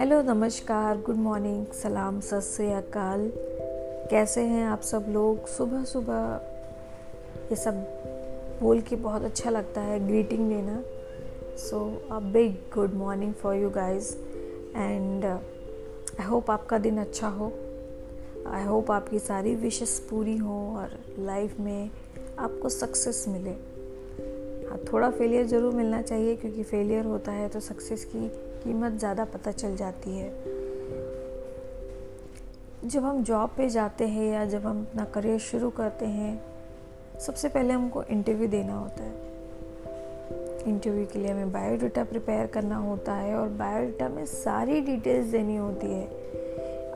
Hello, नमस्कार, good morning, सलाम, सत अकाल। कैसे हैं आप सब लोग? सुबह सुबह ये सब बोल के बहुत अच्छा लगता है ग्रीटिंग देना। So a big good morning for you guys and I hope आपका दिन अच्छा हो। आई होप आपकी सारी विशेस पूरी हो और लाइफ में आपको सक्सेस मिले। हाँ थोड़ा फेलियर ज़रूर मिलना चाहिए क्योंकि फेलियर होता है तो सक्सेस की कीमत ज़्यादा पता चल जाती है। जब हम जॉब पे जाते हैं या जब हम अपना करियर शुरू करते हैं, सबसे पहले हमको इंटरव्यू देना होता है। इंटरव्यू के लिए हमें बायोडाटा प्रिपेयर करना होता है और बायोडाटा में सारी डिटेल्स देनी होती है।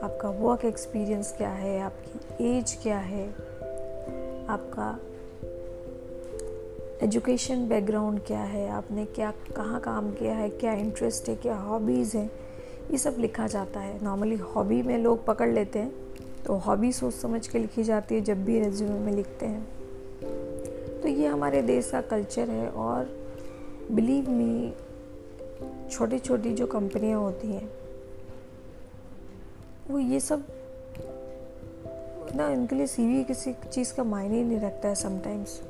आपका वर्क एक्सपीरियंस क्या है? आपकी एज क्या है? आपका एजुकेशन बैकग्राउंड क्या है? आपने क्या, कहाँ काम किया है? क्या इंटरेस्ट है? क्या हॉबीज़ हैं? ये सब लिखा जाता है। नॉर्मली हॉबी में लोग पकड़ लेते हैं तो हॉबी सोच समझ के लिखी जाती है जब भी रेज्यूमे में लिखते हैं। तो ये हमारे देश का कल्चर है और बिलीव मी छोटी छोटी जो कंपनियाँ होती हैं, वो ये सब ना, इनके लिए सीवी किसी चीज़ का मायने ही नहीं रखता है समटाइम्स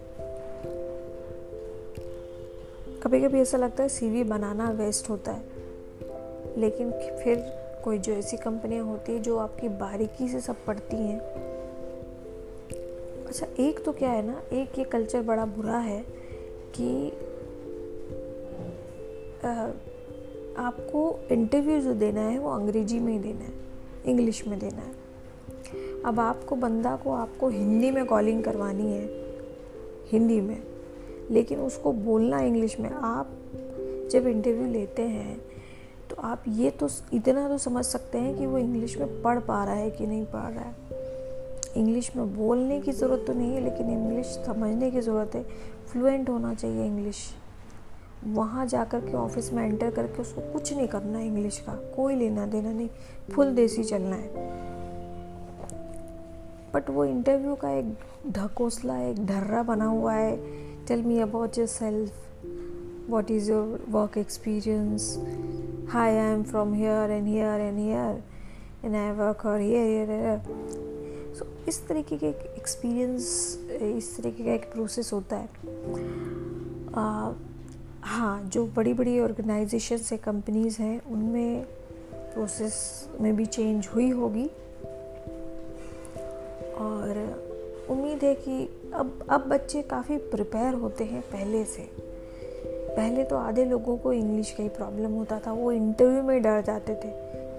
कभी कभी ऐसा लगता है सीवी बनाना वेस्ट होता है। लेकिन फिर कोई जो ऐसी कंपनियाँ होती है जो आपकी बारीकी से सब पढ़ती हैं। अच्छा एक तो क्या है ना, एक ये कल्चर बड़ा बुरा है कि आपको इंटरव्यू जो देना है वो अंग्रेज़ी में ही देना है इंग्लिश में देना है। अब आपको बंदा को आपको हिंदी में कॉलिंग करवानी है, हिंदी में। लेकिन उसको बोलना इंग्लिश में, आप जब इंटरव्यू लेते हैं तो आप ये तो इतना तो समझ सकते हैं कि वो इंग्लिश में पढ़ पा रहा है कि नहीं पढ़ रहा है। इंग्लिश में बोलने की ज़रूरत तो नहीं है, लेकिन इंग्लिश समझने की ज़रूरत है। फ्लुएंट होना चाहिए इंग्लिश। वहाँ जा कर के ऑफ़िस में एंटर करके उसको कुछ नहीं करना है इंग्लिश का। कोई लेना देना नहीं। फुल देसी चलना है। बट वो इंटरव्यू का एक ढकोसला, एक ढर्रा बना हुआ है। Tell me about yourself. What is your work experience? Hi, I am from here and here and here, and I work or here, here, here. So इस तरीके के एक्सपीरियंस इस तरीके का एक प्रोसेस होता है आ, हाँ जो बड़ी बड़ी ऑर्गेनाइजेशन से कंपनीज़ हैं उनमें प्रोसेस में भी चेंज हुई होगी और उम्मीद है कि अब अब बच्चे काफ़ी प्रिपेयर होते हैं पहले से। पहले तो आधे लोगों को इंग्लिश का ही प्रॉब्लम होता था, वो इंटरव्यू में डर जाते थे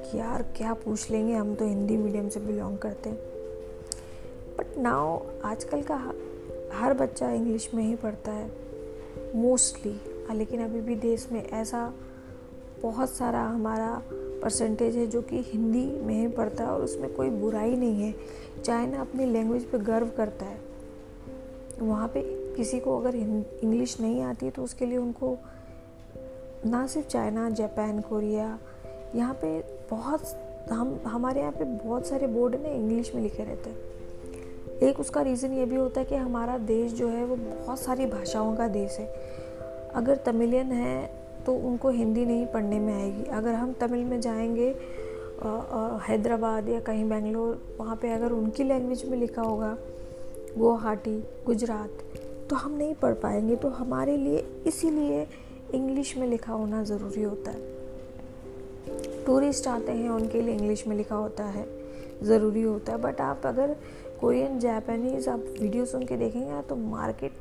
कि यार क्या पूछ लेंगे, हम तो हिंदी मीडियम से बिलोंग करते हैं। बट नाउ आजकल का हर बच्चा इंग्लिश में ही पढ़ता है मोस्टली लेकिन अभी भी देश में ऐसा बहुत सारा हमारा परसेंटेज है जो कि हिंदी में ही पढ़ता है और उसमें कोई बुराई नहीं है। चाइना अपनी लैंग्वेज पे गर्व करता है। वहाँ पे किसी को अगर इंग्लिश नहीं आती है तो उसके लिए उनको ना सिर्फ़ चाइना जापान कोरिया यहाँ पे बहुत हम, हमारे यहाँ पे बहुत सारे बोर्ड में इंग्लिश में लिखे रहते हैं। एक उसका रीज़न ये भी होता है कि हमारा देश जो है वो बहुत सारी भाषाओं का देश है। अगर तमिलियन है तो उनको हिंदी नहीं पढ़ने में आएगी। अगर हम तमिल में जाएँगे हैदराबाद या कहीं बेंगलोर, वहाँ पे अगर उनकी लैंग्वेज में लिखा होगा, गुवाहाटी, गुजरात तो हम नहीं पढ़ पाएँगे। तो हमारे लिए इसीलिए इंग्लिश में लिखा होना ज़रूरी होता है। टूरिस्ट आते हैं, उनके लिए इंग्लिश में लिखा होता है, ज़रूरी होता है। बट आप अगर कोरियन जापानीज़ आप वीडियो सुन के देखेंगे तो market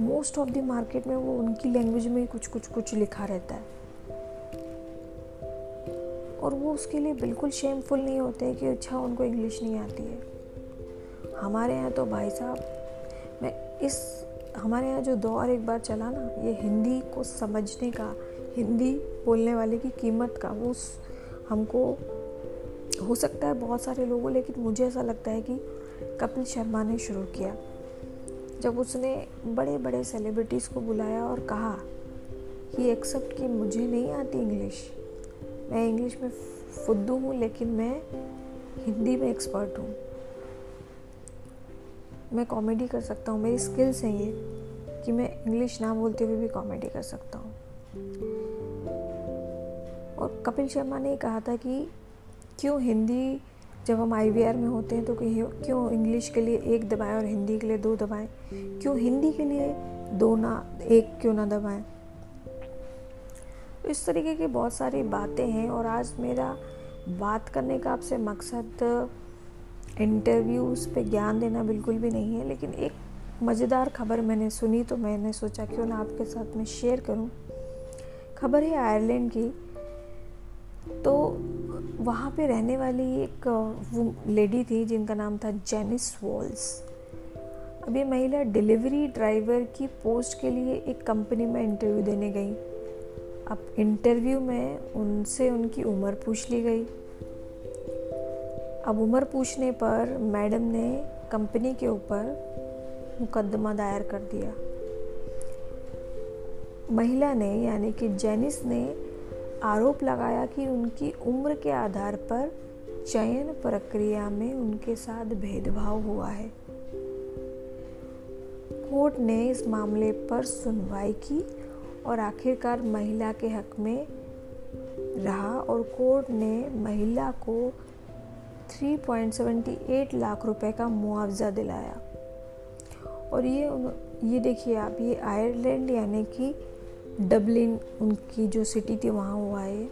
most of the market में वो उनकी लैंग्वेज में कुछ कुछ कुछ लिखा रहता है। और वो उसके लिए बिल्कुल शेमफुल नहीं होते कि अच्छा उनको इंग्लिश नहीं आती है। हमारे यहाँ तो भाई साहब, मैं इस, हमारे यहाँ जो दौर एक बार चला ना, ये हिंदी को समझने का, हिंदी बोलने वाले की कीमत का, वो हमको, हो सकता है बहुत सारे लोगों, लेकिन मुझे ऐसा लगता है कि कपिल शर्मा ने शुरू किया। जब उसने बड़े बड़े सेलिब्रिटीज़ को बुलाया और कहा कि एक्सेप्ट कि मुझे नहीं आती इंग्लिश मैं इंग्लिश में फुद्दू हूँ, लेकिन मैं हिंदी में एक्सपर्ट हूँ। मैं कॉमेडी कर सकता हूँ। मेरी स्किल्स हैं ये, कि मैं इंग्लिश ना बोलते हुए भी कॉमेडी कर सकता हूँ। और कपिल शर्मा ने कहा था कि क्यों हिंदी, जब हम आईवीआर में होते हैं तो क्यों इंग्लिश के लिए एक दबाएँ और हिंदी के लिए दो दबाएँ? क्यों हिंदी के लिए दो ना, एक क्यों ना दबाएँ? इस तरीके की बहुत सारी बातें हैं और आज मेरा बात करने का आपसे मकसद इंटरव्यूज़ पे ज्ञान देना बिल्कुल भी नहीं है, लेकिन एक मज़ेदार खबर मैंने सुनी तो मैंने सोचा क्यों ना आपके साथ में शेयर करूँ। खबर है आयरलैंड की। तो वहाँ पे रहने वाली एक, वो लेडी थी जिनका नाम था जेनिस वॉल्स अब ये महिला डिलीवरी ड्राइवर की पोस्ट के लिए एक कंपनी में इंटरव्यू देने गई। अब इंटरव्यू में उनसे उनकी उम्र पूछ ली गई। अब उम्र पूछने पर मैडम ने कंपनी के ऊपर मुकदमा दायर कर दिया। महिला ने, यानी कि जेनिस ने, आरोप लगाया कि उनकी उम्र के आधार पर चयन प्रक्रिया में उनके साथ भेदभाव हुआ है। कोर्ट ने इस मामले पर सुनवाई की और आखिरकार महिला के हक में रहा और कोर्ट ने महिला को 3.78 लाख रुपए का मुआवजा दिलाया। और ये ये देखिए आप, ये आयरलैंड यानी कि डबलिन उनकी जो सिटी थी वहाँ हुआ है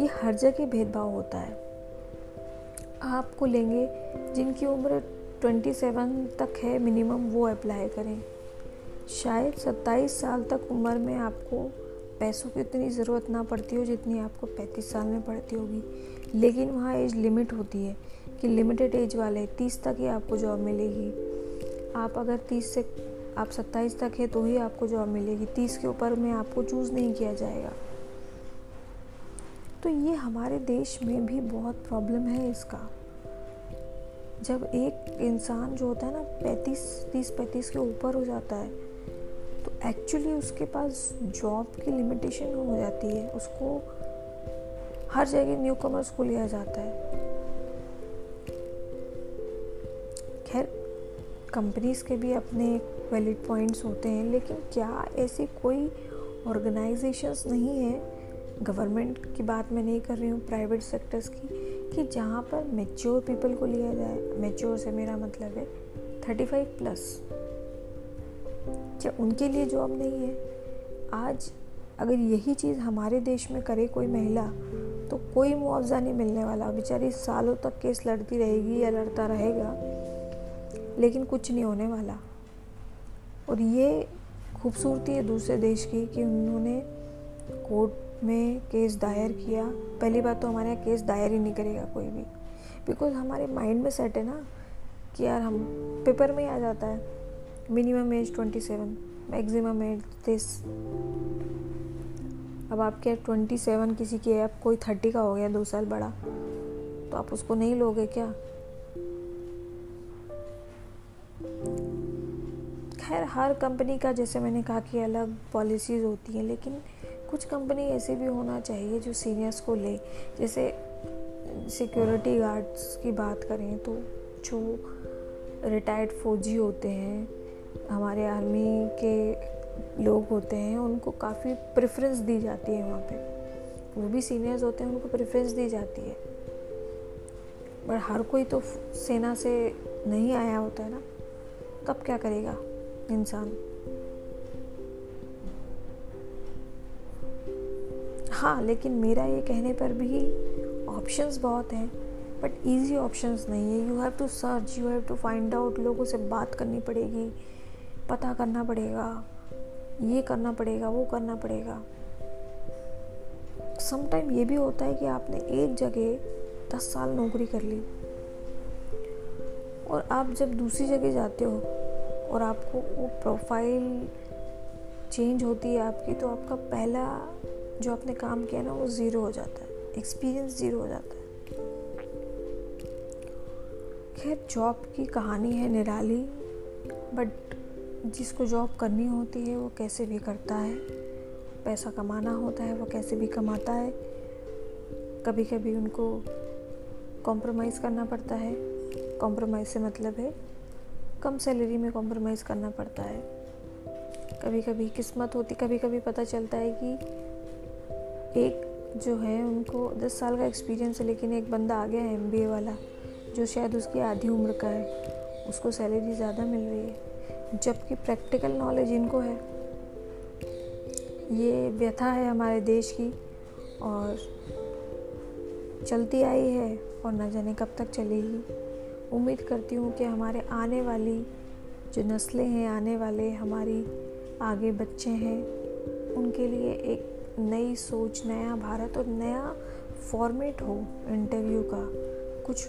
ये हर जगह भेदभाव होता है। आपको लेंगे, जिनकी उम्र 27 तक है मिनिमम वो अप्लाई करें। शायद 27 साल तक उम्र में आपको पैसों की उतनी ज़रूरत ना पड़ती हो जितनी आपको 35 साल में पड़ती होगी। लेकिन वहाँ एज लिमिट होती है कि लिमिटेड एज वाले तीस तक ही आपको जॉब मिलेगी। आप अगर तीस से, आप सत्ताईस तक है तो ही आपको जॉब मिलेगी। तीस के ऊपर में आपको चूज़ नहीं किया जाएगा। तो ये हमारे देश में भी बहुत प्रॉब्लम है इसका। जब एक इंसान जो होता है ना, पैंतीस, तीस, पैंतीस के ऊपर हो जाता है तो एक्चुअली उसके पास जॉब की लिमिटेशन हो जाती है। उसको हर जगह न्यू कमर्स को लिया जाता है। खैर कंपनीज़ के भी अपने वैलिड पॉइंट्स होते हैं, लेकिन क्या ऐसी कोई ऑर्गेनाइजेशंस नहीं है गवर्नमेंट की बात मैं नहीं कर रही हूँ प्राइवेट सेक्टर्स की, कि जहाँ पर मेच्योर पीपल को लिया जाए। मेच्योर से मेरा मतलब है थर्टी फाइव प्लस क्या उनके लिए जॉब नहीं है? आज अगर यही चीज़ हमारे देश में करे कोई महिला तो कोई मुआवजा नहीं मिलने वाला। बेचारी सालों तक केस लड़ती रहेगी या लड़ता रहेगा, लेकिन कुछ नहीं होने वाला। और ये खूबसूरती है दूसरे देश की कि उन्होंने कोर्ट में केस दायर किया। पहली बात तो हमारे यहाँ केस दायर ही नहीं करेगा कोई भी। बिकॉज़ हमारे माइंड में सेट है ना कि यार हम पेपर में ही आ जाता है। Minimum age twenty seven, maximum age this. अब आपके ट्वेंटी सेवन किसी की है अब कोई थर्टी का हो गया, दो साल बड़ा तो आप उसको नहीं लोगे क्या? खैर, हर कंपनी का, जैसे मैंने कहा कि अलग पॉलिसीज़ होती हैं, लेकिन कुछ कंपनी ऐसे भी होना चाहिए जो सीनियर्स को ले। जैसे सिक्योरिटी गार्ड्स की बात करें तो जो रिटायर्ड फौजी होते हैं हमारे आर्मी के लोग होते हैं, उनको काफ़ी प्रेफरेंस दी जाती है वहाँ पे। वो भी सीनियर्स होते हैं, उनको प्रेफरेंस दी जाती है। पर हर कोई तो सेना से नहीं आया होता है ना, तब क्या करेगा इंसान? हाँ लेकिन मेरा ये कहने पर भी ऑप्शंस बहुत हैं बट इजी ऑप्शंस नहीं है। You have to search you have to find out लोगों से बात करनी पड़ेगी। पता करना पड़ेगा, ये करना पड़ेगा, वो करना पड़ेगा। समटाइम ये भी होता है कि आपने एक जगह दस साल नौकरी कर ली और आप जब दूसरी जगह जाते हो और आपको वो प्रोफ़ाइल चेंज होती है आपकी तो आपका पहला जो आपने काम किया ना, वो ज़ीरो हो जाता है। एक्सपीरियंस ज़ीरो हो जाता है। खैर जॉब की कहानी है निराली बट जिसको जॉब करनी होती है, वो कैसे भी करता है। पैसा कमाना होता है, वो कैसे भी कमाता है। कभी कभी उनको कॉम्प्रोमाइज़ करना पड़ता है। कॉम्प्रोमाइज़ से मतलब है, कम सैलरी में कॉम्प्रोमाइज़ करना पड़ता है। कभी कभी किस्मत होती कभी कभी पता चलता है कि एक जो है, उनको दस साल का एक्सपीरियंस है, लेकिन एक बंदा आ गया है एमबीए वाला, जो शायद उसकी आधी उम्र का है। उसको सैलरी ज़्यादा मिल रही है, जबकि प्रैक्टिकल नॉलेज इनको है। ये व्यथा है हमारे देश की और चलती आई है और न जाने कब तक चलेगी। उम्मीद करती हूँ कि हमारे आने वाली जो नस्लें हैं, आने वाले हमारी आगे बच्चे हैं, उनके लिए एक नई सोच, नया भारत और नया फॉर्मेट हो इंटरव्यू का। कुछ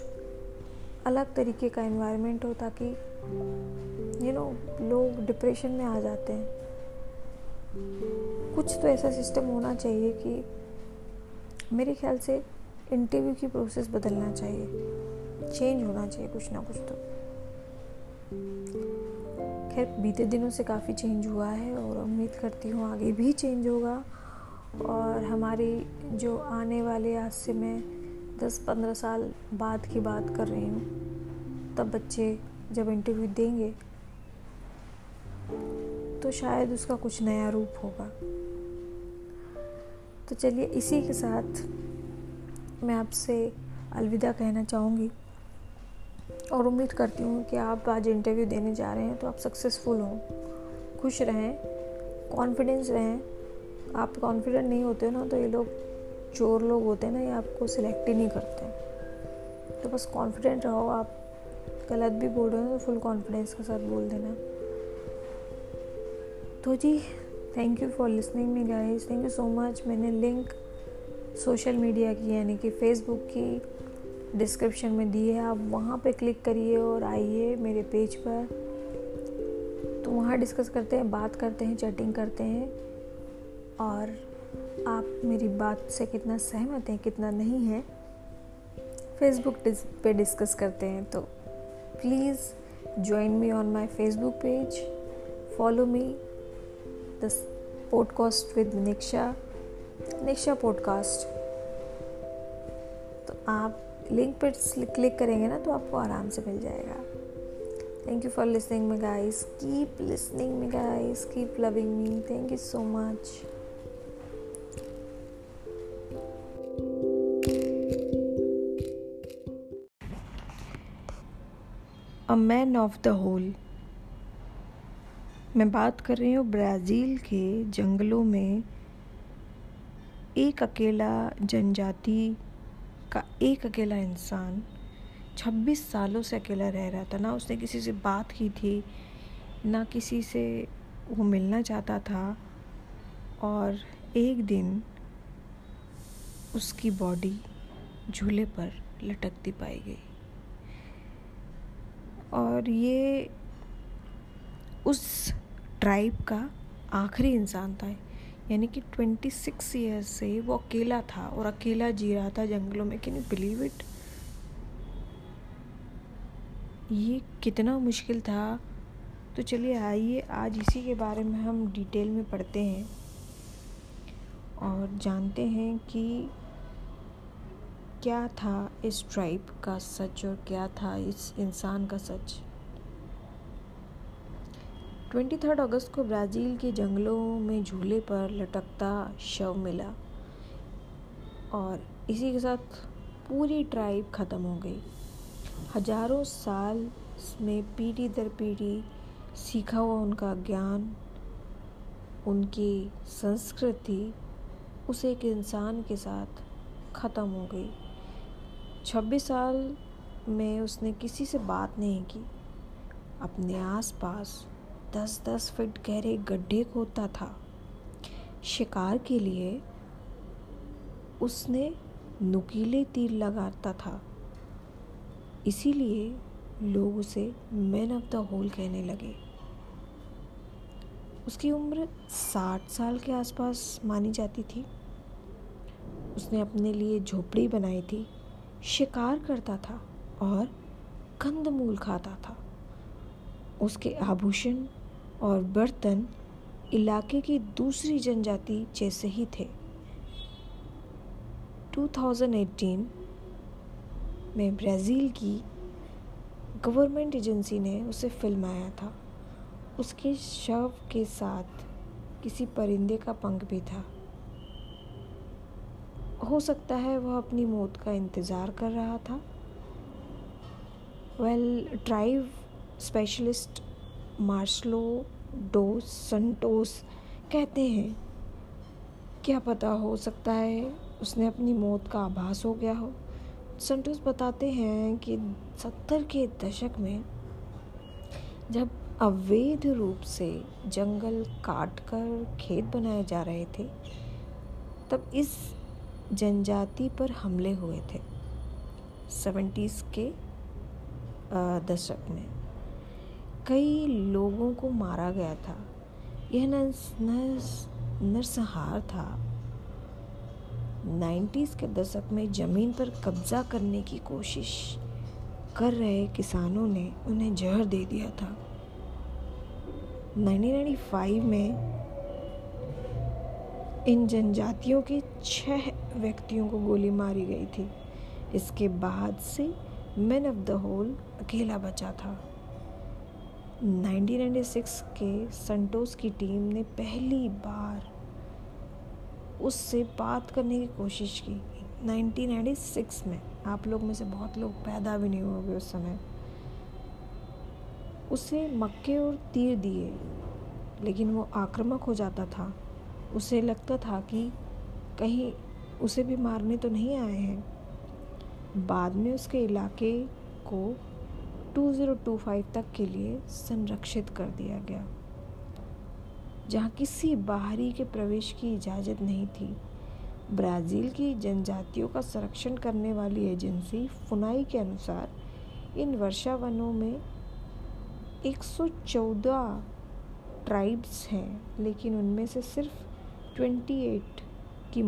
अलग तरीके का इन्वायरमेंट हो ताकि यू नो लोग डिप्रेशन में आ जाते हैं। कुछ तो ऐसा सिस्टम होना चाहिए कि मेरे ख्याल से इंटरव्यू की प्रोसेस बदलना चाहिए। चेंज होना चाहिए कुछ ना कुछ तो। खैर, बीते दिनों से काफ़ी चेंज हुआ है और उम्मीद करती हूँ आगे भी चेंज होगा। और हमारी जो आने वाले आज से मैं दस पंद्रह साल बाद की बात कर रही हूँ। तब बच्चे जब इंटरव्यू देंगे तो शायद उसका कुछ नया रूप होगा। तो चलिए इसी के साथ मैं आपसे अलविदा कहना चाहूँगी और उम्मीद करती हूँ कि आप आज इंटरव्यू देने जा रहे हैं तो आप सक्सेसफुल हों। खुश रहें कॉन्फिडेंस रहें। आप कॉन्फिडेंट नहीं होते हो ना तो ये लोग चोर लोग होते हैं ना, ये आपको सिलेक्ट ही नहीं करते। तो बस कॉन्फिडेंट रहो आप। गलत भी बोल रहे हो तो फुल कॉन्फिडेंस के साथ बोल देना। तो जी thank you for listening me guys thank you so much मैंने लिंक सोशल मीडिया की, यानी कि फेसबुक की डिस्क्रिप्शन में दी है। आप वहाँ पे क्लिक करिए और आइए मेरे पेज पर। तो वहाँ डिस्कस करते हैं, बात करते हैं चैटिंग करते हैं। और आप मेरी बात से कितना सहमत हैं, कितना नहीं है फेसबुक पे डिस्कस करते हैं तो please join me on my Facebook page follow me the podcast with Niksha Niksha podcast तो आप लिंक पर क्लिक करेंगे ना तो आपको आराम से मिल जाएगा। Thank you for listening me guys keep listening me guys keep loving me thank you so much a man of the whole मैं बात कर रही हूँ ब्राज़ील के जंगलों में एक अकेला जनजाति का एक अकेला इंसान 26 सालों से अकेला रह रहा था। ना उसने किसी से बात की थी, ना किसी से वो मिलना चाहता था और एक दिन उसकी बॉडी झूले पर लटकती पाई गई। और ये उस ट्राइब का आखिरी इंसान था। यानी कि ट्वेंटी सिक्स ईयर्स से वो अकेला था और अकेला जी रहा था जंगलों में। कैन यू बिलीव इट ये कितना मुश्किल था। तो चलिए आइए, आज इसी के बारे में हम डिटेल में पढ़ते हैं और जानते हैं कि क्या था इस ट्राइब का सच और क्या था इस इंसान का सच? ट्वेंटी थर्ड अगस्त को ब्राज़ील के जंगलों में झूले पर लटकता शव मिला और इसी के साथ पूरी ट्राइब ख़त्म हो गई। हज़ारों साल में पीढ़ी दर पीढ़ी सीखा हुआ उनका ज्ञान, उनकी संस्कृति उस एक इंसान के साथ ख़त्म हो गई। छब्बीस साल में उसने किसी से बात नहीं की। अपने आसपास दस दस फिट गहरे गड्ढे खोदता था। शिकार के लिए उसने नुकीले तीर लगाता था। इसीलिए लोग उसे मैन ऑफ़ द होल कहने लगे। उसकी उम्र साठ साल के आसपास मानी जाती थी। उसने अपने लिए झोपड़ी बनाई थी। शिकार करता था और कंदमूल खाता था। उसके आभूषण और बर्तन इलाके की दूसरी जनजाति जैसे ही थे। 2018 में ब्राज़ील की गवर्नमेंट एजेंसी ने उसे फिल्माया था। उसके शव के साथ किसी परिंदे का पंख भी था। हो सकता है वह अपनी मौत का इंतज़ार कर रहा था। Well tribe specialist Marcelo dos Santos कहते हैं, क्या पता हो सकता है उसने अपनी मौत का आभास हो गया हो? संटोस बताते हैं कि सत्तर के दशक में जब अवैध रूप से जंगल काट कर खेत बनाए जा रहे थे, तब इस जनजाति पर हमले हुए थे। सेवेंटीज़ के दशक में। कई लोगों को मारा गया था। यह नरसंहार था। नाइन्टीज़ के दशक में ज़मीन पर कब्ज़ा करने की कोशिश कर रहे किसानों ने उन्हें जहर दे दिया था। 1995 में इन जनजातियों के छह व्यक्तियों को गोली मारी गई थी। इसके बाद से मैन ऑफ़ द होल अकेला बचा था। 1996 के संटोस की टीम ने पहली बार उससे बात करने की कोशिश की। 1996 में आप लोग में से बहुत लोग पैदा भी नहीं होंगे उस समय। उसे मक्के और तीर दिए, लेकिन वो आक्रामक हो जाता था। उसे लगता था कि कहीं उसे भी मारने तो नहीं आए हैं। बाद में उसके इलाके को 2025 तक के लिए संरक्षित कर दिया गया, जहाँ किसी बाहरी के प्रवेश की इजाज़त नहीं थी। ब्राज़ील की जनजातियों का संरक्षण करने वाली एजेंसी फुनाई के अनुसार इन वर्षा वनों में 114 ट्राइब्स हैं, लेकिन उनमें से सिर्फ़ 28 की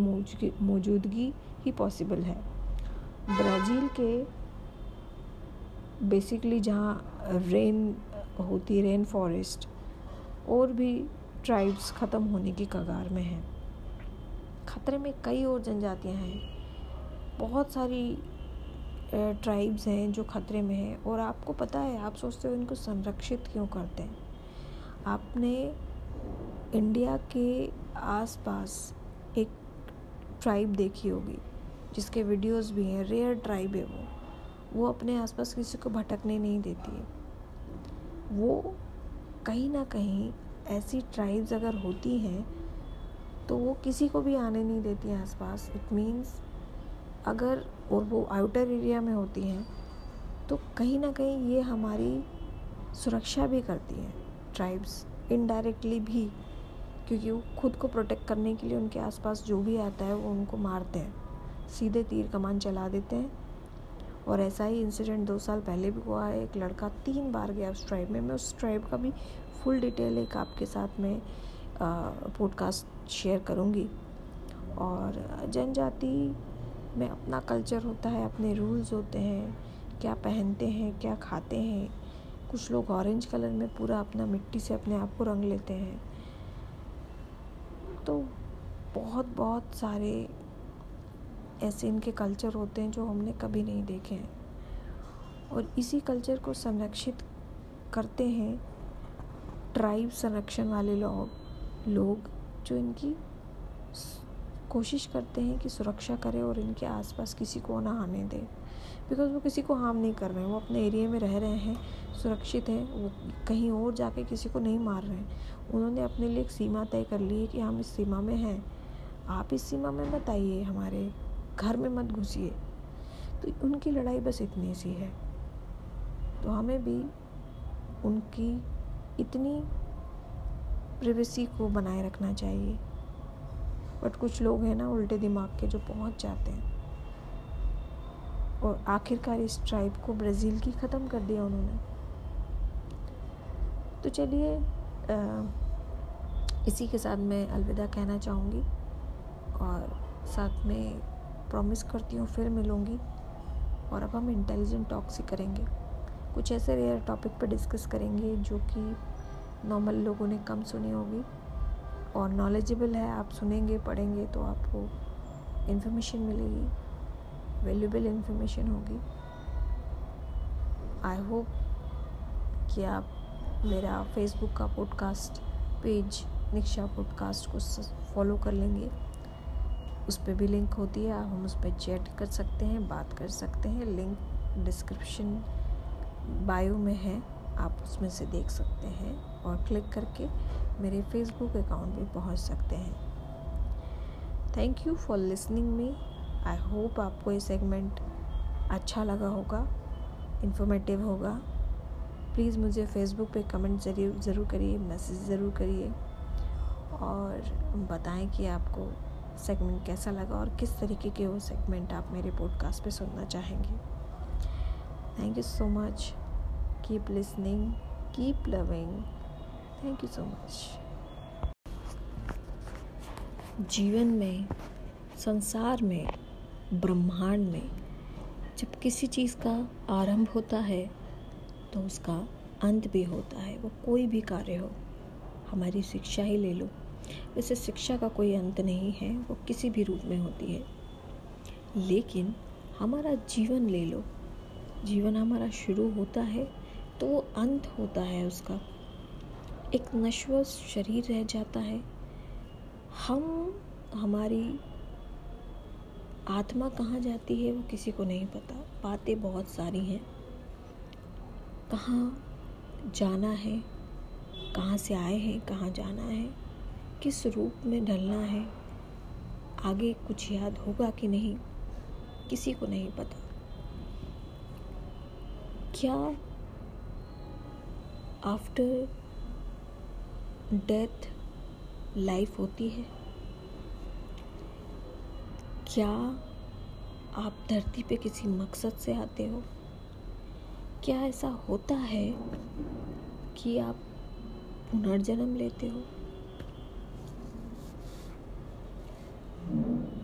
मौजूदगी ही पॉसिबल है। ब्राज़ील के बेसिकली जहाँ रेन होती रेन फॉरेस्ट और भी ट्राइब्स ख़त्म होने की कगार में हैं। खतरे में कई और जनजातियाँ हैं। बहुत सारी ट्राइब्स हैं जो खतरे में हैं, और आपको पता है, आप सोचते हो इनको संरक्षित क्यों करते हैं? आपने इंडिया के आसपास एक ट्राइब देखी होगी, जिसके वीडियोस भी हैं रेयर ट्राइब है वो। वो अपने आसपास किसी को भटकने नहीं देती है। वो कहीं ना कहीं ऐसी ट्राइब्स अगर होती हैं तो वो किसी को भी आने नहीं देती हैं आसपास। इट मीन्स अगर और वो आउटर एरिया में होती हैं तो कहीं ना कहीं ये हमारी सुरक्षा भी करती हैं ट्राइब्स इनडायरेक्टली भी। क्योंकि वो खुद को प्रोटेक्ट करने के लिए उनके आसपास जो भी आता है, वो उनको मारते हैं। सीधे तीर कमान चला देते हैं। और ऐसा ही इंसिडेंट दो साल पहले भी हुआ है। एक लड़का तीन बार गया उस ट्राइब में। मैं उस ट्राइब का भी फुल डिटेल एक आपके साथ में पॉडकास्ट शेयर करूँगी। और जनजाति में अपना कल्चर होता है, अपने रूल्स होते हैं, क्या पहनते हैं, क्या खाते हैं। कुछ लोग ऑरेंज कलर में पूरा अपना मिट्टी से अपने आप को रंग लेते हैं। तो बहुत बहुत सारे ऐसे इनके कल्चर होते हैं जो हमने कभी नहीं देखे हैं। और इसी कल्चर को संरक्षित करते हैं ट्राइब संरक्षण वाले लोग लोग जो इनकी कोशिश करते हैं कि सुरक्षा करें और इनके आसपास किसी को ना आने दें। बिकॉज़ वो किसी को हार्म नहीं कर रहे हैं, वो अपने एरिया में रह रहे हैं, सुरक्षित हैं, वो कहीं और जाके किसी को नहीं मार रहे हैं। उन्होंने अपने लिए एक सीमा तय कर ली है कि हम इस सीमा में हैं। आप इस सीमा में मत आइए, हमारे घर में मत घुसिए। तो उनकी लड़ाई बस इतनी सी है। तो हमें भी उनकी इतनी प्रिवेसी को बनाए रखना चाहिए। बट कुछ लोग हैं ना, उल्टे दिमाग के जो पहुँच जाते हैं। और आखिरकार इस ट्राइब को ब्राज़ील की ख़त्म कर दिया उन्होंने। तो चलिए इसी के साथ मैं अलविदा कहना चाहूँगी और साथ में प्रॉमिस करती हूँ फिर मिलूँगी और अब हम इंटेलिजेंट टॉक से करेंगे। कुछ ऐसे रेयर टॉपिक पर डिस्कस करेंगे जो कि नॉर्मल लोगों ने कम सुनी होगी और नॉलेजेबल है, आप सुनेंगे, पढ़ेंगे तो आपको इन्फॉर्मेशन मिलेगी। वैल्यूबल इन्फॉर्मेशन होगी। आई होप कि आप मेरा फेसबुक का पॉडकास्ट पेज निक्षा पॉडकास्ट को फॉलो कर लेंगे। उस पर भी लिंक होती है आप हम उस पर चैट कर सकते हैं, बात कर सकते हैं। लिंक डिस्क्रिप्शन बायो में है, आप उसमें से देख सकते हैं और क्लिक करके मेरे फेसबुक अकाउंट पे पहुँच सकते हैं। Thank you for listening me I hope आपको ये सेगमेंट अच्छा लगा होगा इन्फॉर्मेटिव होगा। प्लीज़ मुझे फेसबुक पे कमेंट ज़रूर ज़रूर करिए मैसेज ज़रूर करिए। और बताएँ कि आपको सेगमेंट कैसा लगा और किस तरीके के वो सेगमेंट आप मेरे पॉडकास्ट पे सुनना चाहेंगे। Thank you so much keep listening keep loving thank you so much जीवन में, संसार में ब्रह्मांड में जब किसी चीज़ का आरंभ होता है तो उसका अंत भी होता है। वो कोई भी कार्य हो, हमारी शिक्षा ही ले लो। वैसे शिक्षा का कोई अंत नहीं है, वो किसी भी रूप में होती है। लेकिन हमारा जीवन ले लो। जीवन हमारा शुरू होता है तो वो अंत होता है उसका। एक नश्वर शरीर रह जाता है। हम, हमारी आत्मा कहाँ जाती है वो किसी को नहीं पता। बातें बहुत सारी हैं। कहाँ जाना है, कहाँ से आए हैं, कहाँ जाना है, किस रूप में ढलना है, आगे कुछ याद होगा कि नहीं, किसी को नहीं पता। क्या आफ्टर डेथ लाइफ होती है? क्या आप धरती पे किसी मकसद से आते हो? क्या ऐसा होता है कि आप पुनर्जन्म लेते हो?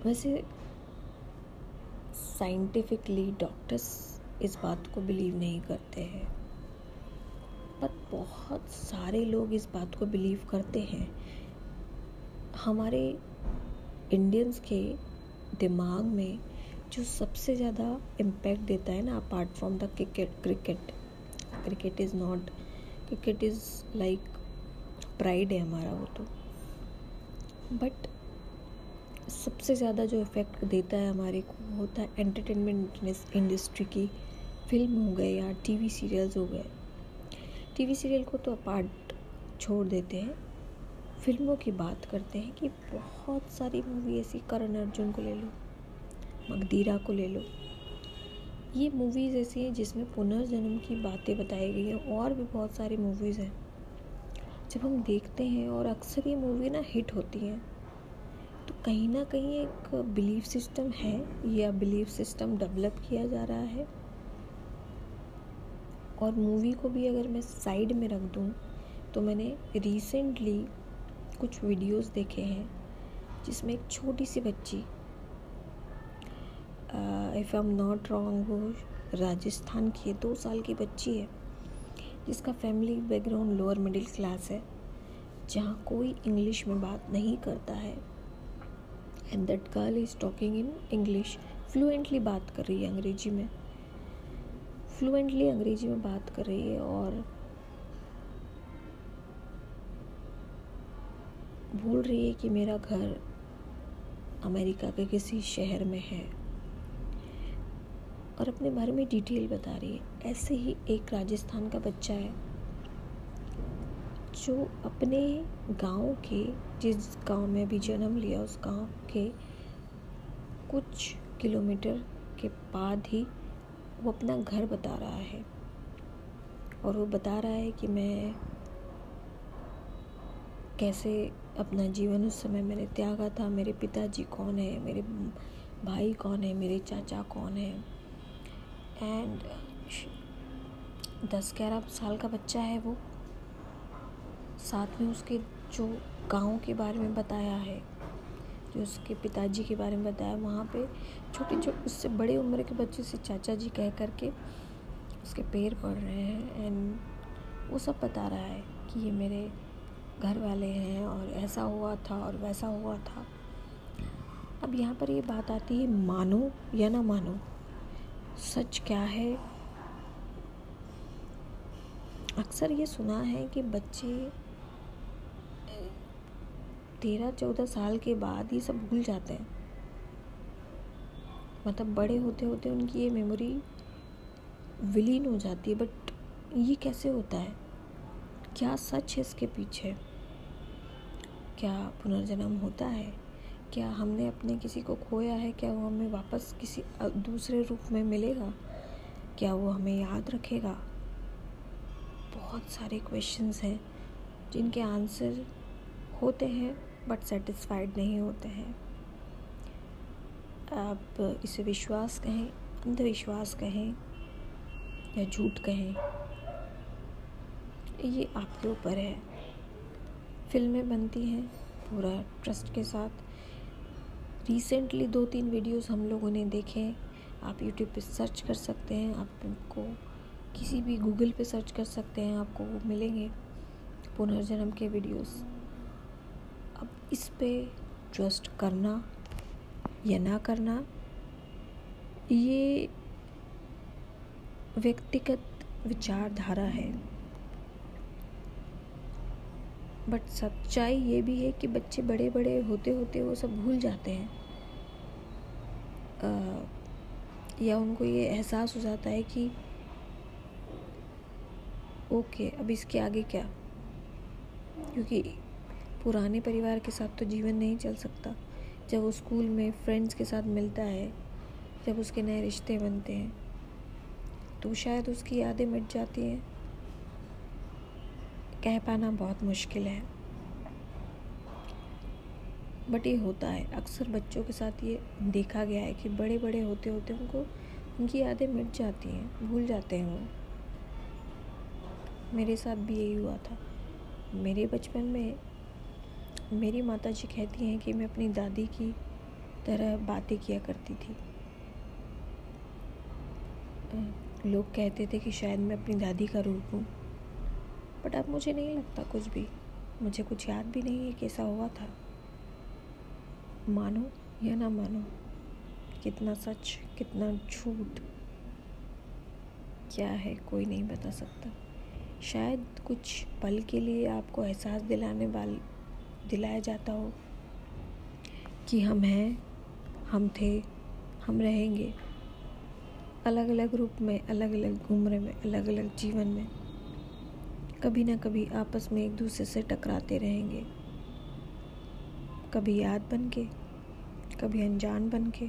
वैसे साइंटिफिकली डॉक्टर्स इस बात को बिलीव नहीं करते हैं। पर बहुत सारे लोग इस बात को बिलीव करते हैं। हमारे इंडियंस के दिमाग में जो सबसे ज़्यादा इम्पैक्ट देता है ना apart from the cricket cricket cricket is not cricket is like pride है हमारा वो तो. बट सबसे ज़्यादा जो इफ़ेक्ट देता है हमारे को होता है एंटरटेनमेंट इंडस्ट्री की फ़िल्म हो गए या टीवी सीरियल्स हो गए. टीवी सीरियल को तो अपार्ट छोड़ देते हैं. फ़िल्मों की बात करते हैं कि बहुत सारी मूवी ऐसी करण अर्जुन को ले लो, मगधीरा को ले लो। ये मूवीज़ ऐसी हैं जिसमें पुनर्जन्म की बातें बताई गई हैं और भी बहुत सारी मूवीज़ हैं। जब हम देखते हैं और अक्सर ये मूवी ना हिट होती हैं तो कहीं ना कहीं एक बिलीफ सिस्टम है, या बिलीफ सिस्टम डेवलप किया जा रहा है। और मूवी को भी अगर मैं साइड में रख दूँ तो मैंने रिसेंटली कुछ वीडियोस देखे हैं, जिसमें एक छोटी सी बच्ची if I am not wrong वो राजस्थान की है, दो साल की बच्ची है, जिसका family background lower middle class है, जहाँ कोई इंग्लिश में बात नहीं करता है and that girl is talking in English fluently बात कर रही है अंग्रेज़ी में फ्लुएंटली अंग्रेज़ी में बात कर रही है और बोल रही है कि मेरा घर अमेरिका के किसी शहर में है। और अपने बारे में डिटेल बता रही है। ऐसे ही एक राजस्थान का बच्चा है, जो अपने गाँव के, जिस गाँव में भी जन्म लिया, उस गाँव के कुछ किलोमीटर के बाद ही वो अपना घर बता रहा है। और वो बता रहा है कि मैं कैसे अपना जीवन उस समय मैंने त्यागा था। मेरे पिताजी कौन है? मेरे भाई कौन है? मेरे चाचा कौन है? एंड दस ग्यारह साल का बच्चा है वो। साथ में उसके जो गाँव के बारे में बताया है, जो उसके पिताजी के बारे में बताया, वहाँ पे छोटे छोटे उससे बड़े उम्र के बच्चे से चाचा जी कह करके उसके पैर पड़ रहे हैं। एंड वो सब बता रहा है कि ये मेरे घर वाले हैं और ऐसा हुआ था और वैसा हुआ था। अब यहाँ पर ये बात आती है, मानो या ना मानो, सच क्या है? अक्सर ये सुना है कि बच्चे तेरह चौदह साल के बाद ये सब भूल जाते हैं। मतलब बड़े होते होते उनकी ये मेमोरी विलीन हो जाती है बट ये कैसे होता है? क्या सच है इसके पीछे? क्या पुनर्जन्म होता है? क्या हमने अपने किसी को खोया है? क्या वो हमें वापस किसी दूसरे रूप में मिलेगा? क्या वो हमें याद रखेगा? बहुत सारे क्वेश्चंस हैं, जिनके आंसर होते हैं बट सेटिस्फाइड नहीं होते हैं। आप इसे विश्वास कहें, अंधविश्वास कहें, या झूठ कहें? ये आपके ऊपर है। फ़िल्में बनती हैं पूरा ट्रस्ट के साथ। रिसेंटली दो तीन वीडियोस हम लोगों ने देखे। आप यूट्यूब पे सर्च कर सकते हैं। आपको किसी भी गूगल पे सर्च कर सकते हैं। आपको वो मिलेंगे पुनर्जन्म के वीडियोस अब इस पे ट्रस्ट करना या ना करना, ये व्यक्तिगत विचारधारा है। बट सच्चाई ये भी है कि बच्चे बड़े बड़े होते होते वो सब भूल जाते हैं। आ, या उनको ये एहसास हो जाता है कि ओके अब इसके आगे क्या? क्योंकि पुराने परिवार के साथ तो जीवन नहीं चल सकता। जब वो स्कूल में फ्रेंड्स के साथ मिलता है जब उसके नए रिश्ते बनते हैं तो शायद उसकी यादें मिट जाती हैं। कह पाना बहुत मुश्किल है। बट ये होता है। अक्सर बच्चों के साथ ये देखा गया है कि बड़े बड़े होते होते उनको, उनकी यादें मिट जाती हैं, भूल जाते हैं वो। मेरे साथ भी यही हुआ था। मेरे बचपन में मेरी माता जी कहती हैं कि मैं अपनी दादी की तरह बातें किया करती थी। लोग कहते थे कि शायद मैं अपनी दादी का रूप हूँ। बट अब मुझे नहीं लगता कुछ भी। मुझे कुछ याद भी नहीं है कैसा हुआ था। मानो या ना मानो, कितना सच, कितना झूठ, क्या है कोई नहीं बता सकता। शायद कुछ पल के लिए आपको एहसास दिलाने वाली, दिलाया जाता हो कि हम हैं, हम थे, हम रहेंगे। अलग अलग रूप में अलग अलग उम्र में अलग अलग जीवन में। कभी ना कभी आपस में एक दूसरे से टकराते रहेंगे। कभी याद बन के कभी अनजान बन के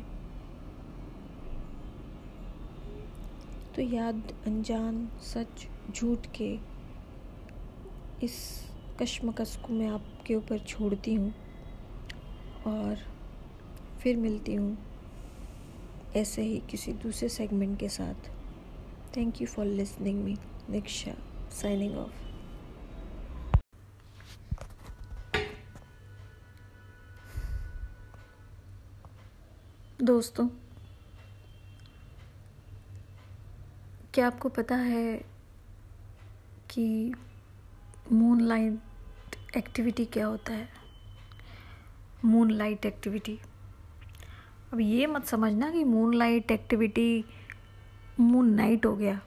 तो याद, अनजान, सच, झूठ के इस कश्मकश को मैं आपके ऊपर छोड़ती हूँ और फिर मिलती हूँ ऐसे ही किसी दूसरे सेगमेंट के साथ। Thank you for listening me Niksha signing off दोस्तों, क्या आपको पता है कि मून लाइट एक्टिविटी क्या होता है? मून लाइट एक्टिविटी अब ये मत समझना कि moon light activity moon night हो गया।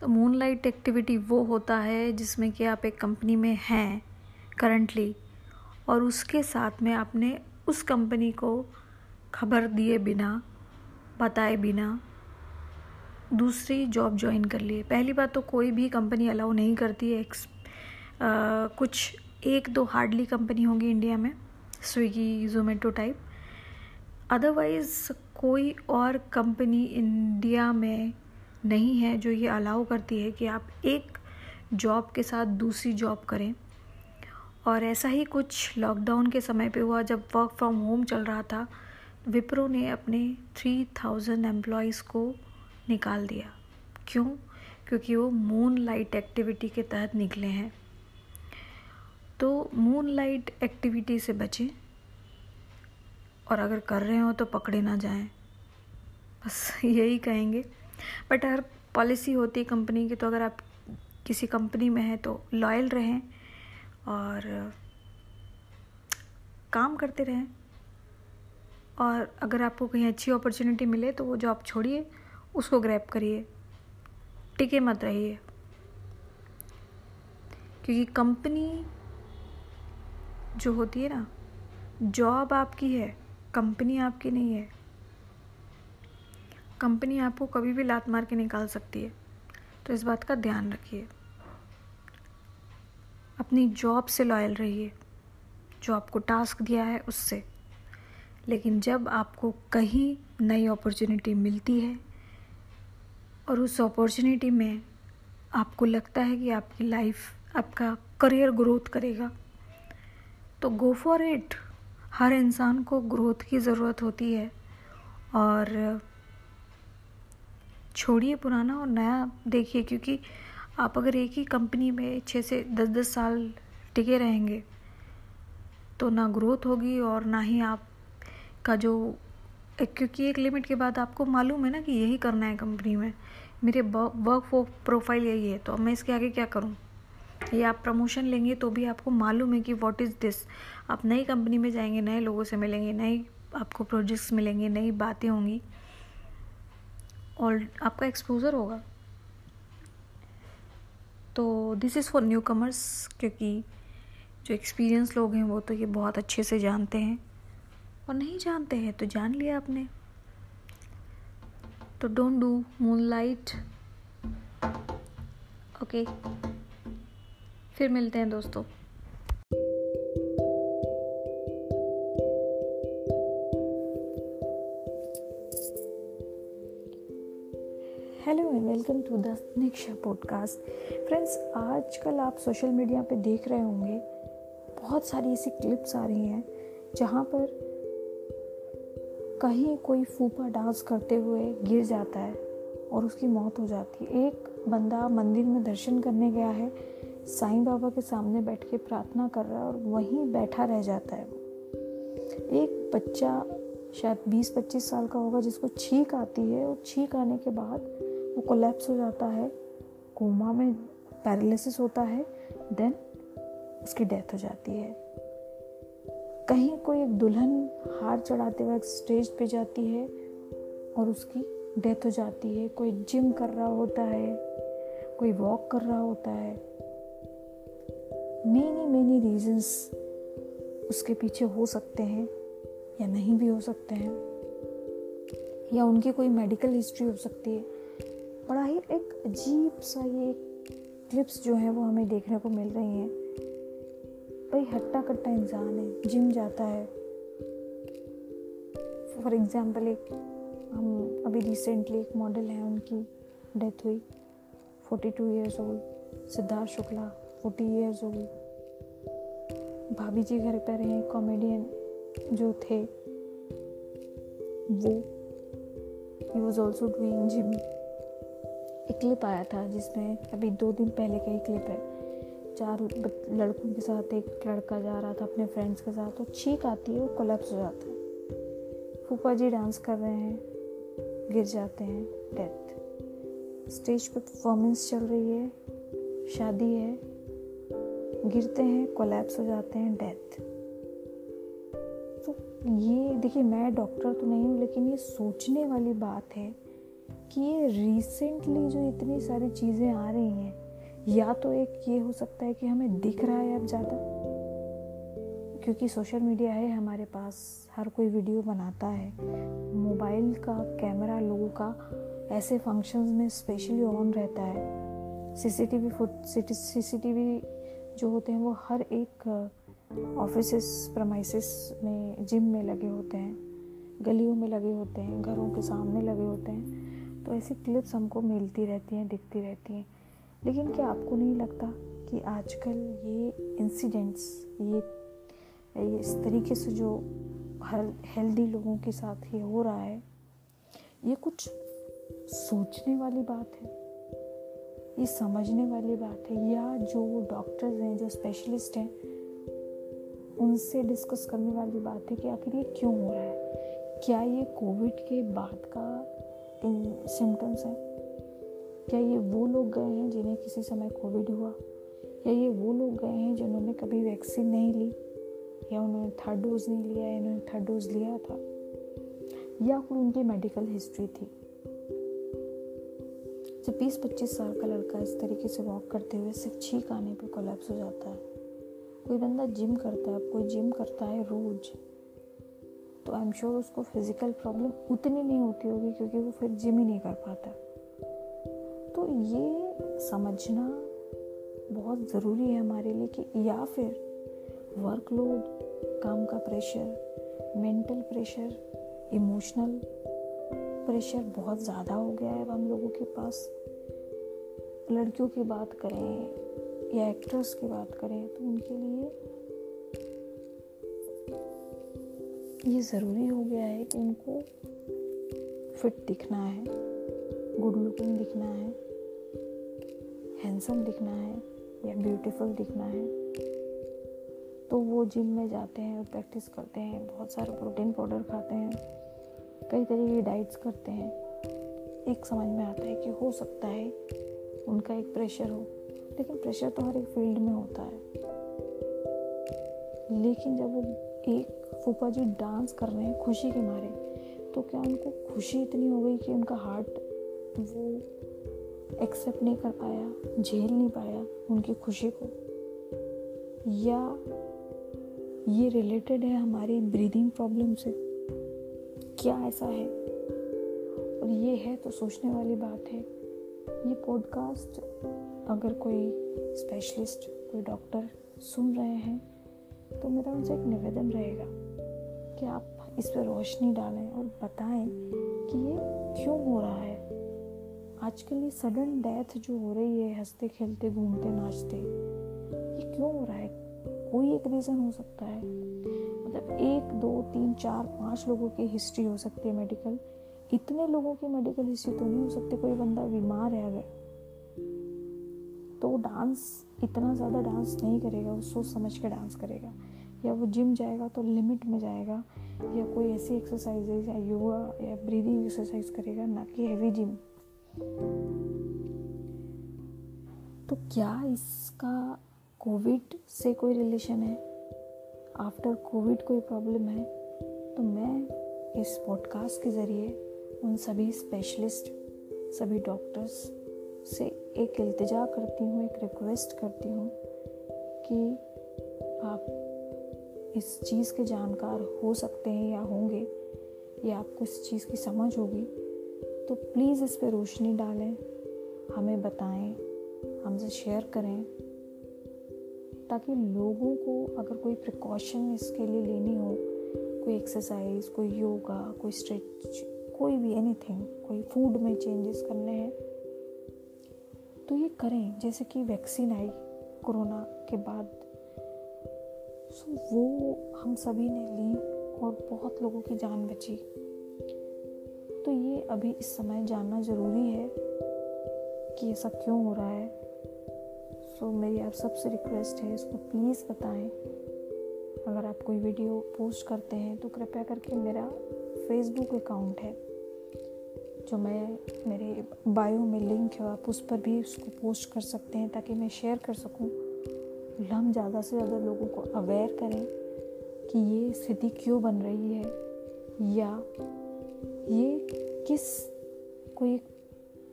तो मून लाइट एक्टिविटी वो होता है जिसमें कि आप एक कंपनी में हैं करंटली और उसके साथ में आपने उस कंपनी को खबर दिए बिना बताए बिना दूसरी जॉब ज्वाइन कर लिए। पहली बात तो कोई भी कंपनी अलाउ नहीं करती है। आ, कुछ एक दो हार्डली कंपनी होंगी इंडिया में स्विगी जोमेटो टाइप अदरवाइज़ कोई और कंपनी इंडिया में नहीं है जो ये अलाउ करती है कि आप एक जॉब के साथ दूसरी जॉब करें। और ऐसा ही कुछ लॉकडाउन के समय पे हुआ जब वर्क फ्रॉम होम चल रहा था। विप्रो ने अपने थ्री थाउज़ेंड एम्प्लॉयज़ को निकाल दिया। क्यों? क्योंकि वो मून लाइट एक्टिविटी के तहत निकले हैं। तो मून लाइट एक्टिविटी से बचें और अगर कर रहे हो तो पकड़े ना जाएँ। बस यही कहेंगे। बट अगर पॉलिसी होती है कंपनी की तो अगर आप किसी कंपनी में हैं तो लॉयल रहें और काम करते रहें। और अगर आपको कहीं अच्छी अपॉर्चुनिटी मिले तो वो जॉब छोड़िए, उसको ग्रैप करिए। टिके मत रहिए। क्योंकि कंपनी जो होती है ना जॉब आपकी है कंपनी आपकी नहीं है। कंपनी आपको कभी भी लात मार के निकाल सकती है। तो इस बात का ध्यान रखिए। अपनी जॉब से लॉयल रहिए। जो आपको टास्क दिया है उससे। लेकिन जब आपको कहीं नई अपॉर्चुनिटी मिलती है और उस अपॉर्चुनिटी में आपको लगता है कि आपकी लाइफ आपका करियर ग्रोथ करेगा तो गो फॉर इट हर इंसान को ग्रोथ की ज़रूरत होती है और छोड़िए पुराना और नया देखिए, क्योंकि आप अगर एक ही कंपनी में छः से दस दस साल टिके रहेंगे तो ना ग्रोथ होगी और ना ही आप का जो क्योंकि एक लिमिट के बाद आपको मालूम है ना कि यही करना है कंपनी में। मेरे वर्क प्रोफ़ाइल यही है तो अब मैं इसके आगे क्या करूँ? या आप प्रमोशन लेंगे तो भी आपको मालूम है कि व्हाट इज़ दिस आप नई कंपनी में जाएँगे, नए लोगों से मिलेंगे, नई आपको प्रोजेक्ट्स मिलेंगे, नई बातें होंगी। और आपका एक्सपोजर होगा। तो this is for newcomers क्योंकि जो एक्सपीरियंस लोग हैं वो तो ये बहुत अच्छे से जानते हैं। और नहीं जानते हैं तो जान लिया आपने। तो don't do moonlight okay फिर मिलते हैं दोस्तों। Hello and welcome to the Niksha podcast friends आजकल आप सोशल मीडिया पे देख रहे होंगे, बहुत सारी ऐसी क्लिप्स आ रही हैं, जहाँ पर कहीं कोई फूफा डांस करते हुए गिर जाता है और उसकी मौत हो जाती है। एक बंदा मंदिर में दर्शन करने गया है, साईं बाबा के सामने बैठ के प्रार्थना कर रहा है और वहीं बैठा रह जाता है एक बच्चा, शायद 20-25 साल का होगा, जिसको छींक आती है और छींक आने के बाद वो कोलेप्स हो जाता है कोमा में पैरालिसिस होता है देन उसकी डेथ हो जाती है। कहीं कोई एक दुल्हन हार चढ़ाते हुए स्टेज पे जाती है और उसकी डेथ हो जाती है, कोई जिम कर रहा होता है, कोई वॉक कर रहा होता है। मेनी मेनी रीजंस उसके पीछे हो सकते हैं या नहीं भी हो सकते हैं, या उनकी कोई मेडिकल हिस्ट्री हो सकती है। बड़ा ही एक अजीब सा ये क्लिप्स जो है वो हमें देखने को मिल रही हैं। भाई हट्टा कट्टा इंसान है, जिम जाता है। फॉर एग्ज़ाम्पल एक हम अभी रिसेंटली एक मॉडल है, उनकी डेथ हुई। Forty two years old Siddharth Shukla forty years old भाभी जी घर पर रहे कॉमेडियन जो थे, वो ही वॉज़ ऑल्सो डूइंग जिम एक क्लिप आया था जिसमें अभी दो दिन पहले का ही क्लिप है। चार लड़कों के साथ एक लड़का जा रहा था अपने फ्रेंड्स के साथ तो चीख आती है, वो कोलेप्स हो जाता है। फूफा जी डांस कर रहे हैं, गिर जाते हैं डेथ स्टेज पे परफॉर्मेंस चल रही है, शादी है, गिरते हैं कोलैप्स हो जाते हैं डेथ तो ये, देखिए, मैं डॉक्टर तो नहीं हूँ, लेकिन ये सोचने वाली बात है कि ये रिसेंटली जो इतनी सारी चीज़ें आ रही हैं या तो एक ये हो सकता है कि हमें दिख रहा है अब ज़्यादा। क्योंकि सोशल मीडिया है, हमारे पास हर कोई वीडियो बनाता है। मोबाइल का कैमरा लोगों का, ऐसे फ़ंक्शंस में स्पेशली ऑन रहता है। सीसीटीवी फुट सीसीटीवी जो होते हैं, वो हर एक ऑफ़िस प्रमाइसिस में जिम में लगे होते हैं। गलियों में लगे होते हैं, घरों के सामने लगे होते हैं। तो ऐसी क्लिप्स हमको मिलती रहती हैं, दिखती रहती हैं। लेकिन क्या आपको नहीं लगता कि आजकल ये इंसिडेंट्स ये ये इस तरीके से जो हर हेल्दी लोगों के साथ ये हो रहा है, ये कुछ सोचने वाली बात है? ये समझने वाली बात है? या जो डॉक्टर्स हैं, जो स्पेशलिस्ट हैं, उनसे डिस्कस करने वाली बात है कि आखिर ये क्यों हो रहा है? क्या ये कोविड के बाद का सिम्टम्स हैं? क्या ये वो लोग गए हैं जिन्हें किसी समय कोविड हुआ? या ये वो लोग गए हैं जिन्होंने कभी वैक्सीन नहीं ली? या उन्होंने थर्ड डोज नहीं लिया, या इन्होंने थर्ड डोज लिया था? या कोई उनकी मेडिकल हिस्ट्री थी? जब बीस पच्चीस साल का लड़का इस तरीके से वॉक करते हुए सिर्फ़ छींक आने पर कोलैप्स हो जाता है। कोई बंदा जिम करता है, कोई जिम करता है रोज तो आई एम श्योर उसको फ़िज़िकल प्रॉब्लम उतनी नहीं होती होगी क्योंकि वो फिर जिम ही नहीं कर पाता। ये समझना बहुत ज़रूरी है हमारे लिए कि या फिर वर्कलोड काम का pressure mental pressure emotional pressure बहुत ज़्यादा हो गया है अब हम लोगों के पास। लड़कियों की बात करें या एक्ट्रेस की बात करें तो उनके लिए ये ज़रूरी हो गया है कि उनको फिट दिखना है गुड लुकिंग दिखना है। हैंडसम दिखना है या ब्यूटीफुल दिखना है तो वो जिम में जाते हैं और प्रैक्टिस करते हैं। बहुत सारे प्रोटीन पाउडर खाते हैं, कई तरह की डाइट्स करते हैं। एक समझ में आता है कि हो सकता है उनका एक प्रेशर हो, लेकिन प्रेशर तो हर एक फ़ील्ड में होता है। लेकिन जब वो एक फूफा जी डांस कर रहे हैं खुशी के मारे तो क्या उनको खुशी इतनी हो गई कि उनका हार्ट वो एक्सेप्ट नहीं कर पाया, झेल नहीं पाया उनकी खुशी को। या ये रिलेटेड है हमारी ब्रीदिंग प्रॉब्लम से। क्या ऐसा है? और ये है तो सोचने वाली बात है, ये पॉडकास्ट अगर कोई स्पेशलिस्ट कोई डॉक्टर सुन रहे हैं तो मेरा उनसे एक निवेदन रहेगा कि आप इस पर रोशनी डालें और बताएँ कि ये क्यों हो रहा है। आजकल ये सडन डेथ जो हो रही है, हँसते, खेलते, घूमते, नाचते, ये क्यों हो रहा है? कोई एक रीज़न हो सकता है। मतलब एक, दो, तीन, चार, पाँच लोगों की हिस्ट्री हो सकती है मेडिकल। इतने लोगों की मेडिकल हिस्ट्री तो नहीं हो सकती, कोई बंदा बीमार है अगर। तो डांस, इतना ज़्यादा डांस नहीं करेगा वो सोच समझ के डांस करेगा। या वो जिम जाएगा तो लिमिट में जाएगा, या कोई ऐसी एक्सरसाइजेज या योगा या ब्रीदिंग एक्सरसाइज करेगा, ना कि हैवी जिम। तो क्या इसका कोविड से कोई रिलेशन है? आफ्टर कोविड कोई प्रॉब्लम है तो मैं इस पॉडकास्ट के ज़रिए उन सभी स्पेशलिस्ट सभी डॉक्टर्स से एक इल्तजा करती हूँ, एक रिक्वेस्ट करती हूँ कि आप इस चीज़ के जानकार हो सकते हैं या होंगे, या आपको इस चीज़ की समझ होगी। तो प्लीज़ इस पर रोशनी डालें। हमें बताएँ, हमसे शेयर करें, ताकि लोगों को अगर कोई प्रिकॉशन इसके लिए लेनी हो, कोई एक्सरसाइज कोई योगा कोई स्ट्रेच कोई भी एनीथिंग कोई फ़ूड में चेंजेस करने हैं तो ये करें। जैसे कि वैक्सीन आई कोरोना के बाद सो वो हम सभी ने ली और बहुत लोगों की जान बची। तो ये अभी इस समय जानना ज़रूरी है कि ऐसा क्यों हो रहा है। सो so, मेरी आप सबसे रिक्वेस्ट है इसको प्लीज़ बताएँ। अगर आप कोई वीडियो पोस्ट करते हैं तो कृपया करके मेरा फेसबुक अकाउंट है जो मैं मेरे बायो में लिंक है आप उस पर भी उसको पोस्ट कर सकते हैं ताकि मैं शेयर कर सकूँ। हम ज़्यादा से ज़्यादा लोगों को अवेयर करें कि ये स्थिति क्यों बन रही है या ये किस, कोई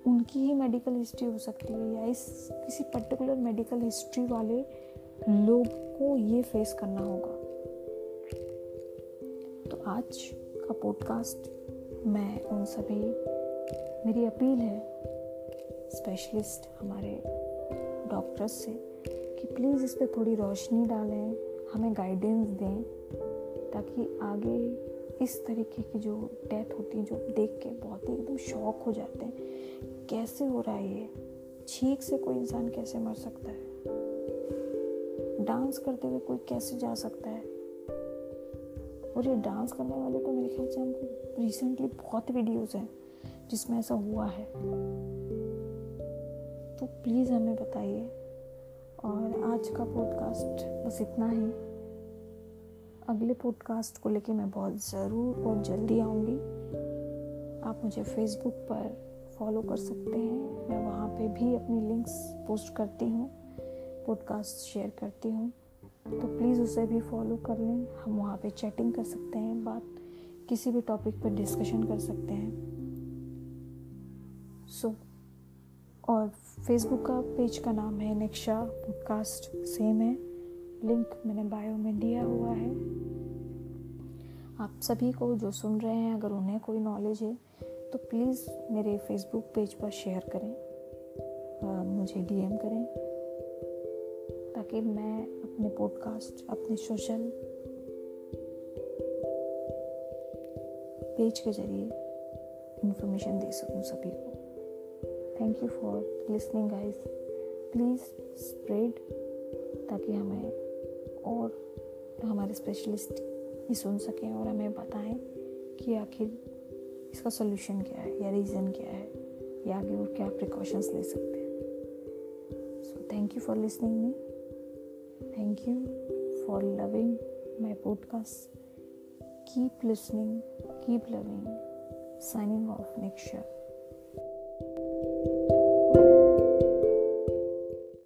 उनकी ही मेडिकल हिस्ट्री हो सकती है या इस किसी पर्टिकुलर मेडिकल हिस्ट्री वाले लोग को ये फेस करना होगा। तो आज का पॉडकास्ट मैं उन सभी, मेरी अपील है स्पेशलिस्ट हमारे डॉक्टर्स से कि प्लीज़ इस पर थोड़ी रोशनी डालें, हमें गाइडेंस दें ताकि आगे इस तरीके की जो डेथ होती है, जो देख के बहुत ही एकदम शॉक हो जाते हैं। कैसे हो रहा है ये? छींक से कोई इंसान कैसे मर सकता है? डांस करते हुए कोई कैसे जा सकता है? और ये डांस करने वाले तो मेरे ख्याल से हमको रिसेंटली बहुत वीडियोज़ हैं, जिसमें ऐसा हुआ है। तो प्लीज़ हमें बताइए। और आज का पॉडकास्ट बस इतना ही। अगले पॉडकास्ट को लेके मैं बहुत ज़रूर और जल्दी आऊँगी। आप मुझे फेसबुक पर फॉलो कर सकते हैं। मैं वहाँ पे भी अपनी लिंक्स पोस्ट करती हूँ पॉडकास्ट शेयर करती हूँ। तो प्लीज़ उसे भी फॉलो कर लें। हम वहाँ पे चैटिंग कर सकते हैं बात किसी भी टॉपिक पर डिस्कशन कर सकते हैं। सो so, और फेसबुक का पेज का नाम है नेक्शा पॉडकास्ट सेम है। लिंक मैंने बायो में दिया हुआ है। आप सभी को जो सुन रहे हैं अगर उन्हें कोई नॉलेज है तो प्लीज़ मेरे फेसबुक पेज पर शेयर करें आ, मुझे डीएम करें ताकि मैं अपने पॉडकास्ट अपने सोशल पेज के ज़रिए इन्फॉर्मेशन दे सकूँ सभी को। Thank you for listening guys please spread ताकि हमें और हमारे स्पेशलिस्ट ये सुन सकें और हमें बताएँ कि आखिर इसका सोल्यूशन क्या है या रीज़न क्या है या आगे और क्या प्रिकॉशंस ले सकते हैं। So thank you for listening me thank you for loving my podcast keep listening keep loving. Signing off year.